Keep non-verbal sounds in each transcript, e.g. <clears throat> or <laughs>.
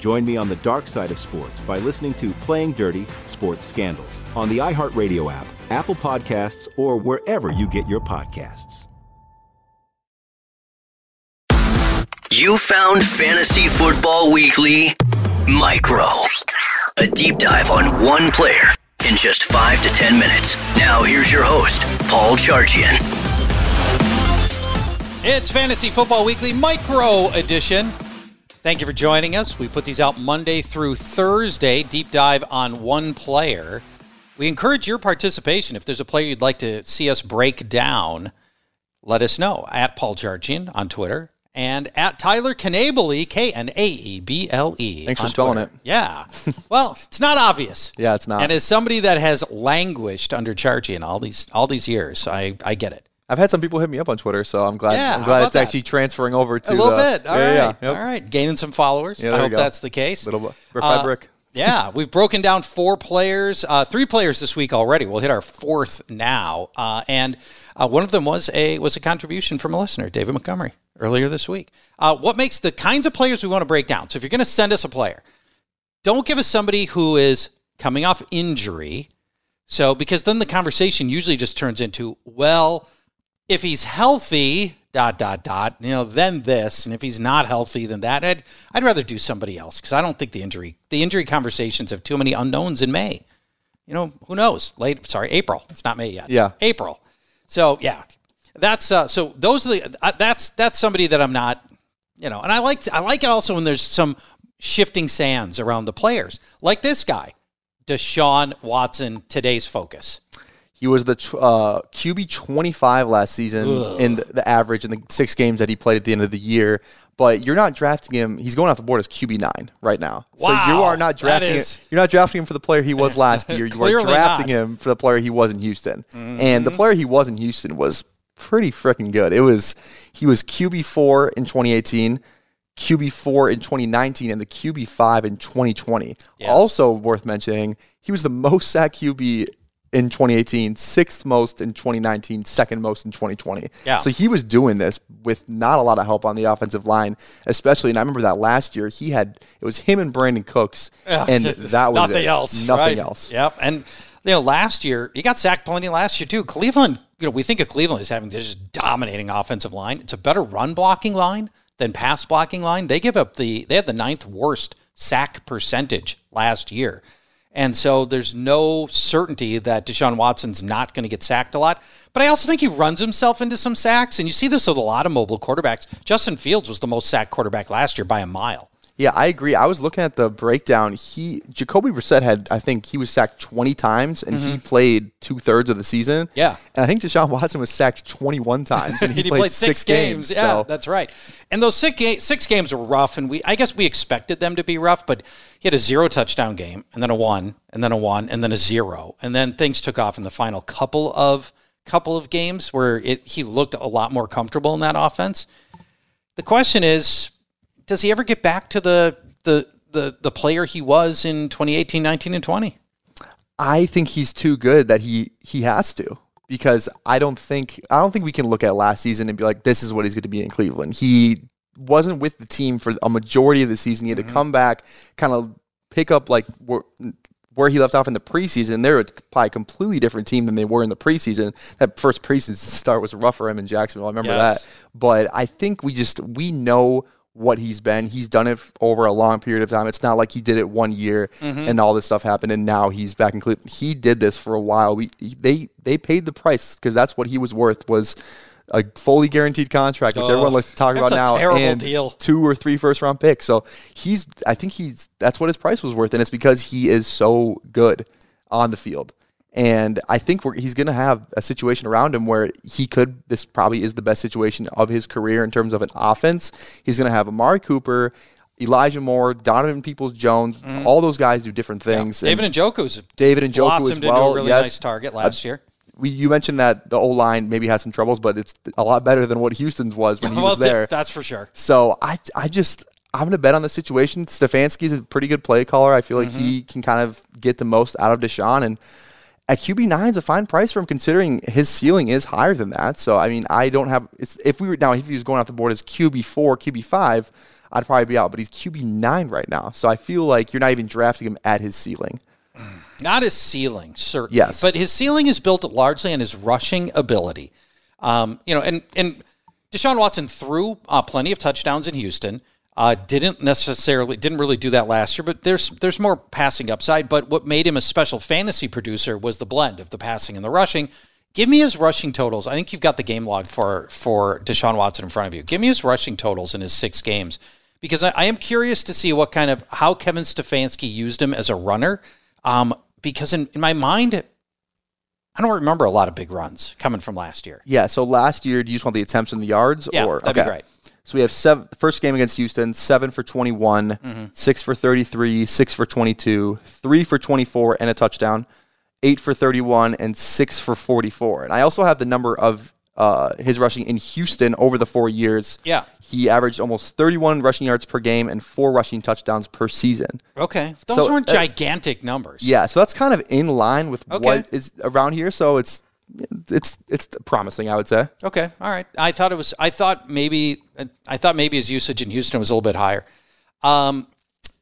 Join me on the dark side of sports by listening to Playing Dirty Sports Scandals on the iHeartRadio app, Apple Podcasts, or wherever you get your podcasts. You found Fantasy Football Weekly Micro. A deep dive on one player in just five to 10 minutes. Now, here's your host, Paul Charchian. It's Fantasy Football Weekly Micro Edition. Thank you for joining us. We put these out Monday through Thursday, deep dive on one player. We encourage your participation. If there's a player you'd like to see us break down, let us know at Paul Charchian on Twitter and at Tyler Knaebele, K N A E B L E. Thanks for spelling Twitter. it. Yeah. well, it's not obvious. <laughs> Yeah, it's not. And as somebody that has languished under Charchian all these all these years, I, I get it. I've had some people hit me up on Twitter, so I'm glad. Yeah, I'm glad it's that? actually transferring over to A little the- bit. All yeah, right. yeah. Yep. All right. Gaining some followers. Yeah, I hope that's the case. Little brick by Uh, brick. yeah, we've broken down four players, uh, three players this week already. We'll hit our fourth now, uh, and uh, one of them was a was a contribution from a listener, David Montgomery, earlier this week. Uh, what makes the kinds of players we want to break down? So if you're going to send us a player, don't give us somebody who is coming off injury. So because then the conversation usually just turns into, well, if he's healthy, dot dot dot, you know, then this, and if he's not healthy, then that. I'd I'd rather do somebody else because I don't think the injury the injury conversations have too many unknowns in May. You know, who knows? Late, sorry, April. It's not May yet. Yeah. April. So yeah, that's uh, so those are the uh, that's that's somebody that I'm not, you know, and I like I like it also when there's some shifting sands around the players, like this guy, Deshaun Watson. Today's focus. He was the uh, QB 25 last season in the, the average in the six games that he played at the end of the year. But you're not drafting him. He's going off the board as QB nine right now. Wow, So you are not drafting. is- Him, you're not drafting him for the player he was last <laughs> year. You are drafting not. Mm-hmm. him for the player he was in Houston. And the player he was in Houston was pretty freaking good. It was he was QB four in 2018. QB four in 2019 and the QB five in 2020. Yes. Also worth mentioning, he was the most sack QB in 2018, sixth most in 2019, second most in 2020. Yeah. So he was doing this with not a lot of help on the offensive line, especially. And I remember that last year he had it was him and Brandin Cooks, and <laughs> that was nothing it. else. Nothing right? else. Yep. And you know, last year he got sacked plenty last year too. Cleveland, you know, we think of Cleveland as having this dominating offensive line. It's a better run blocking line than pass blocking line. They give up the they had the ninth worst sack percentage last year. And so there's no certainty that Deshaun Watson's not going to get sacked a lot. But I also think he runs himself into some sacks. And you see this with a lot of mobile quarterbacks. Justin Fields was the most sacked quarterback last year by a mile. Yeah, I agree. I was looking at the breakdown. He Jacoby Brissett had, I think, he was sacked 20 times, and he played two thirds of the season. Mm-hmm. Yeah. and I think Deshaun Watson was sacked 21 times, and <laughs> he, played, six, games. Yeah, so- that's right. And those six, ga- six games were rough, and we I guess we expected them to be rough. But he had a zero touchdown game, and then a one, and then a one, and then a zero, and then things took off in the final couple of couple of games where it he looked a lot more comfortable in that offense. The question is, does he ever get back to the the the, the player he was in 2018, 19, and 20? I think he's too good that he he has to because I don't think I don't think we can look at last season and be like this is what he's going to be in Cleveland. He wasn't with the team for a majority of the season. He had to mm-hmm. come back, kind of pick up like where, where he left off in the preseason. They're probably a completely different team than they were in the preseason. That first preseason start was rough for him in Jacksonville. I remember Yes. that. But I think we just we know what he's been. He's done it over a long period of time. It's not like he did it one year Mm-hmm. and all this stuff happened and now he's back in Cleveland. He did this for a while. We they they paid the price because that's what he was worth was a fully guaranteed contract, which Oh, everyone likes to talk about a now, terrible and deal. two or three first round picks. So he's, I think he's, that's what his price was worth, and it's because he is so good on the field. And I think we're, he's going to have a situation around him where he could. This probably is the best situation of his career in terms of an offense. He's going to have Amari Cooper, Elijah Moore, Donovan Peoples Jones. All those guys do different things. Mm-hmm. David and Njoku's David Njoku as well. into a really yes. nice target last year. We, you mentioned that the O line maybe had some troubles, but it's a lot better than what Houston's was when <laughs> he well, was there. that's for sure. So I, I just, I'm going to bet on the situation. Stefanski's a pretty good play caller. I feel like he can kind of get the most out of Deshaun. And at QB nine is a fine price for him, considering his ceiling is higher than that. So I mean, I don't have. It's, if we were now, if he was going off the board as QB four, QB five, I'd probably be out. But he's QB nine right now, so I feel like you're not even drafting him at his ceiling. <clears throat> Not his ceiling, certainly. Yes. But his ceiling is built largely on his rushing ability. Um, you know, and, and Deshaun Watson threw uh, plenty of touchdowns in Houston. Uh, didn't necessarily didn't really do that last year, but there's there's more passing upside. But what made him a special fantasy producer was the blend of the passing and the rushing. Give me his rushing totals. I think you've got the game log for for Deshaun Watson in front of you. Give me his rushing totals in his six games because I, I am curious to see what kind of how Kevin Stefanski used him as a runner. Um, because in, in my mind, I don't remember a lot of big runs coming from last year. Yeah. So last year, do you just want the attempts and the yards? Yeah, or that'd be great. So we have seven. First game against Houston, seven for 21, Mm-hmm. six for 33, six for 22, three for 24 and a touchdown, eight for 31, and six for 44. And I also have the number of uh, his rushing in Houston over the four years. Yeah. He averaged almost 31 rushing yards per game and four rushing touchdowns per season. Okay, those So, weren't uh, gigantic numbers. Yeah, so that's kind of in line with Okay. what is around here. So it's it's it's promising, I would say. Okay. All right. I thought it was. I thought maybe. I thought maybe his usage in Houston was a little bit higher. Um,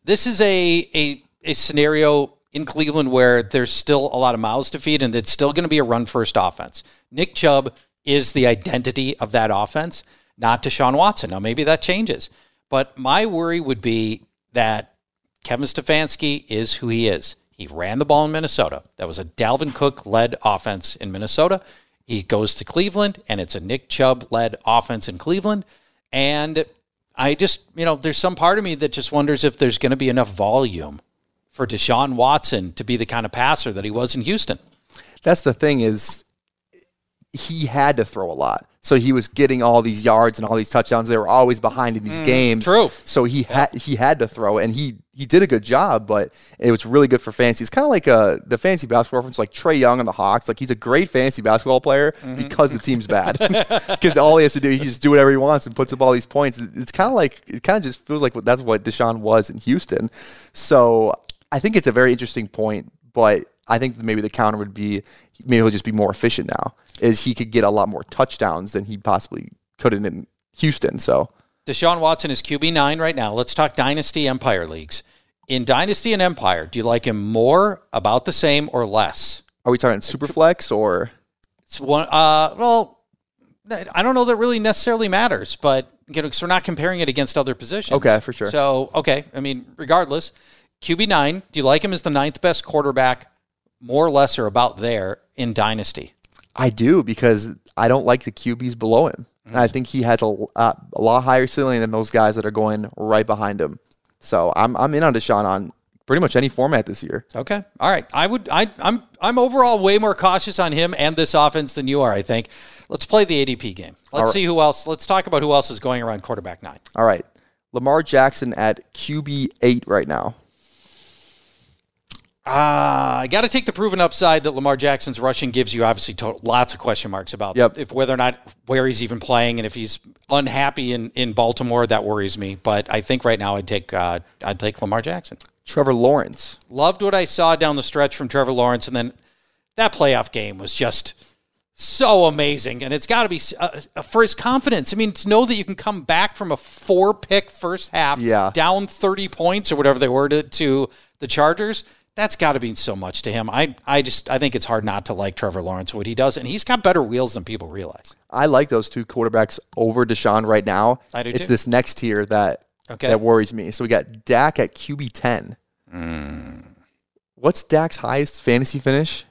this is a a a scenario in Cleveland where there's still a lot of mouths to feed, and it's still going to be a run first offense. Nick Chubb is the identity of that offense, not Deshaun Watson. Now maybe that changes, but my worry would be that Kevin Stefanski is who he is. He ran the ball in Minnesota. That was a Dalvin Cook led offense in Minnesota. He goes to Cleveland, and it's a Nick Chubb led offense in Cleveland. And I just, you know, there's some part of me that just wonders if there's going to be enough volume for Deshaun Watson to be the kind of passer that he was in Houston. that's the thing is he had to throw a lot. So he was getting all these yards and all these touchdowns. They were always behind in these mm, games. true. So he had he had to throw, and he he did a good job. But it was really good for fantasy. It's kind of like uh the fantasy basketball reference, like Trae Young and the Hawks. Like he's a great fantasy basketball player because the team's bad. <laughs> <laughs> Because all he has to do, he just do whatever he wants and puts up all these points. It's kind of like it kind of just feels like that's what Deshaun was in Houston. So I think it's a very interesting point, but I think maybe the counter would be maybe he'll just be more efficient now. Is he could get a lot more touchdowns than he possibly could in, in Houston. So Deshaun Watson is QB nine right now. Let's talk Dynasty Empire leagues. In Dynasty and Empire, do you like him more, about the same, or less? are we talking Superflex or It's one. Uh, well, I don't know that really necessarily matters, but you know, because we're not comparing it against other positions. Okay, for sure. So, okay, I mean, regardless, QB nine. Do you like him as the ninth best quarterback, more or less, or about there in Dynasty? I do because I don't like the QBs below him. And I think he has a, uh, a lot higher ceiling than those guys that are going right behind him. So I'm I'm in on Deshaun on pretty much any format this year. Okay, all right. I would. I, I'm. I'm overall way more cautious on him and this offense than you are. I think. Let's play the ADP game. Let's right. see who else. Let's talk about who else is going around quarterback nine. All right. Lamar Jackson at QB eight right now. Uh, I got to take the proven upside that Lamar Jackson's rushing gives you. Obviously, to- lots of question marks about Yep. if whether or not where he's even playing, and if he's unhappy in, in Baltimore, that worries me. But I think right now I'd take uh, I'd take Lamar Jackson. Trevor Lawrence. Loved what I saw down the stretch from Trevor Lawrence, and then that playoff game was just so amazing. And it's got to be uh, for his confidence. I mean, to know that you can come back from a four pick first half, Yeah. down thirty points or whatever they were to, to the Chargers. That's got to mean so much to him. I, I just, I think it's hard not to like Trevor Lawrence what he does, and he's got better wheels than people realize. I like those two quarterbacks over Deshaun right now. I do It's too. this next tier that Okay. that worries me. So we got Dak at QB ten. Hmm. What's Dak's highest fantasy finish?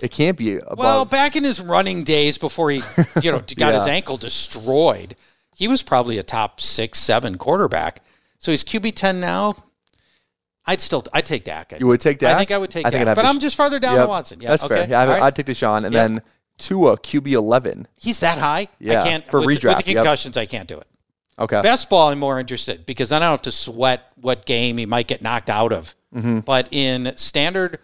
It can't be above. Well, back in his running days before he, you know, <laughs> got his ankle destroyed, he was probably a top six, seven quarterback. So he's QB ten now. I'd still, I'd take Dak. I you would take Dak. I think I would take I Dak, but I'm just farther down Yep, than Watson. Yeah, that's okay. fair. Yeah, I, right. I'd take Deshaun, and Yeah. then Tua QB eleven. He's that high. Yeah, I can't for with, redraft, with the yep. concussions. I can't do it. Okay. Best ball, I'm more interested because I don't have to sweat what game he might get knocked out of. Mm-hmm. But in standard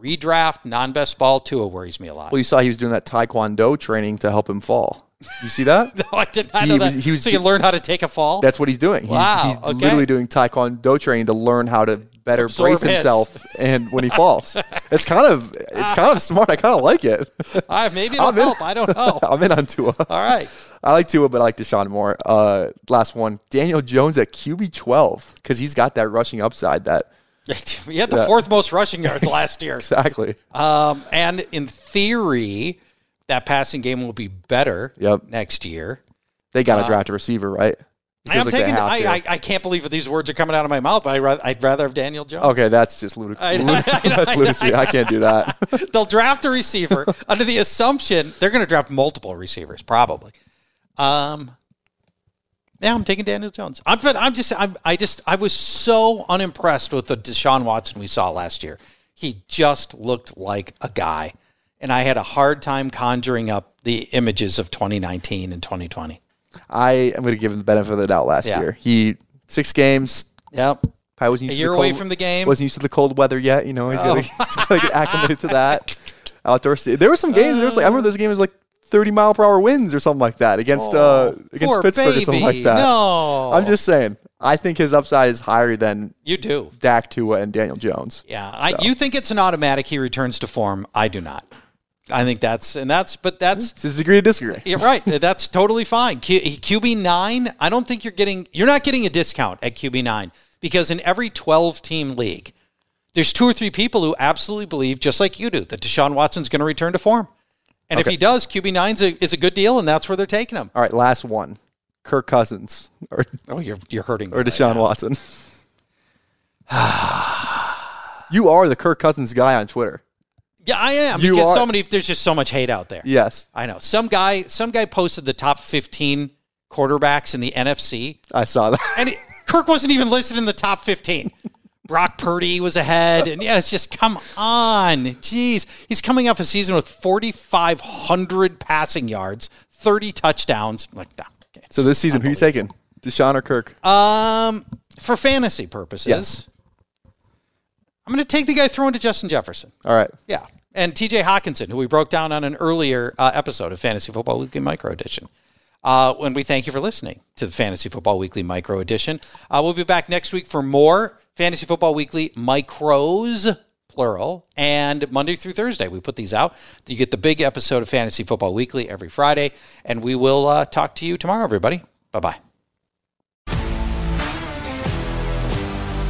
redraft, non-best ball, Tua worries me a lot. Well, you saw he was doing that Taekwondo training to help him fall. You see that? <laughs> no, I did not He know that. was- he was so you learn how to take a fall. That's what he's doing. He's, Wow, he's okay. literally doing Taekwondo training to learn how to better Absorb brace hits. himself and when he falls. <laughs> it's kind of it's kind of smart. I kind of like it. Ah, maybe it'll I'm in. I don't know. <laughs> I'm in on Tua. All right. I like Tua, but I like Deshaun more. Uh, last one, Daniel Jones at QB 12 because he's got that rushing upside. That <laughs> he had the Yeah. fourth most rushing yards last year. exactly. Um, and in theory, that passing game will be better Yep. next year. They got to draft a receiver, right? I am like taking. I. I, I can't believe that these words are coming out of my mouth. But I rather, I'd rather have Daniel Jones. Okay, that's just ludicrous. I know, I <laughs> I know, that's lunacy. I can't do that. <laughs> They'll draft a receiver <laughs> under the assumption they're going to draft multiple receivers, probably. Um, yeah, I'm taking Daniel Jones. I'm, but I'm just, I'm, I just, I was so unimpressed with the Deshaun Watson we saw last year. He just looked like a guy, and I had a hard time conjuring up the images of 2019 and 2020. I am going to give him the benefit of the doubt. Last Yeah. year, he six games. Yep. Probably wasn't A used year the away cold, from the game. Wasn't used to the cold weather yet. You know, he's Oh. <laughs> got to get acclimated to that. <laughs> Outdoor. sta- There were some games. There was like I remember those games like 30 mile per hour winds or something like that against uh against Poor Pittsburgh or something like baby. that. No. I'm just saying. I think his upside is higher than You do. Dak Tua and Daniel Jones. Yeah, I, you think it's an automatic he returns to form. I do not. I think that's and that's but that's It's his degree to disagree. you're right. That's totally fine. Q, QB nine. I don't think you're getting you're not getting a discount at QB nine because in every 12 team league, there's two or three people who absolutely believe, just like you do, that Deshaun Watson's going to return to form. And if he does, QB nine is a good deal, and that's where they're taking him. All right, last one. Kirk Cousins or Oh, you're you're hurting. or Deshaun now. Watson. <sighs> you are the Kirk Cousins guy on Twitter. Yeah, I am You because are- so many. There's just so much hate out there. Yes, I know. Some guy, some guy posted the top 15 quarterbacks in the NFC, I saw that. and it, Kirk wasn't even listed in the top 15. Brock Purdy was ahead, and yeah, it's just come on, jeez. He's coming off a season with 4,500 passing yards, 30 touchdowns. I'm like, nah, okay. So this season, who you taking? Deshaun or Kirk? um, for fantasy purposes, Yes. I'm going to take the guy throwing to Justin Jefferson. All right. Yeah. And TJ Hockenson, who we broke down on an earlier uh, episode of Fantasy Football Weekly Micro Edition. Uh, when we thank you for listening to the Fantasy Football Weekly Micro Edition. Uh, we'll be back next week for more Fantasy Football Weekly Micros, plural, and Monday through Thursday. We put these out. You get the big episode of Fantasy Football Weekly every Friday, and we will uh, talk to you tomorrow, everybody. Bye bye.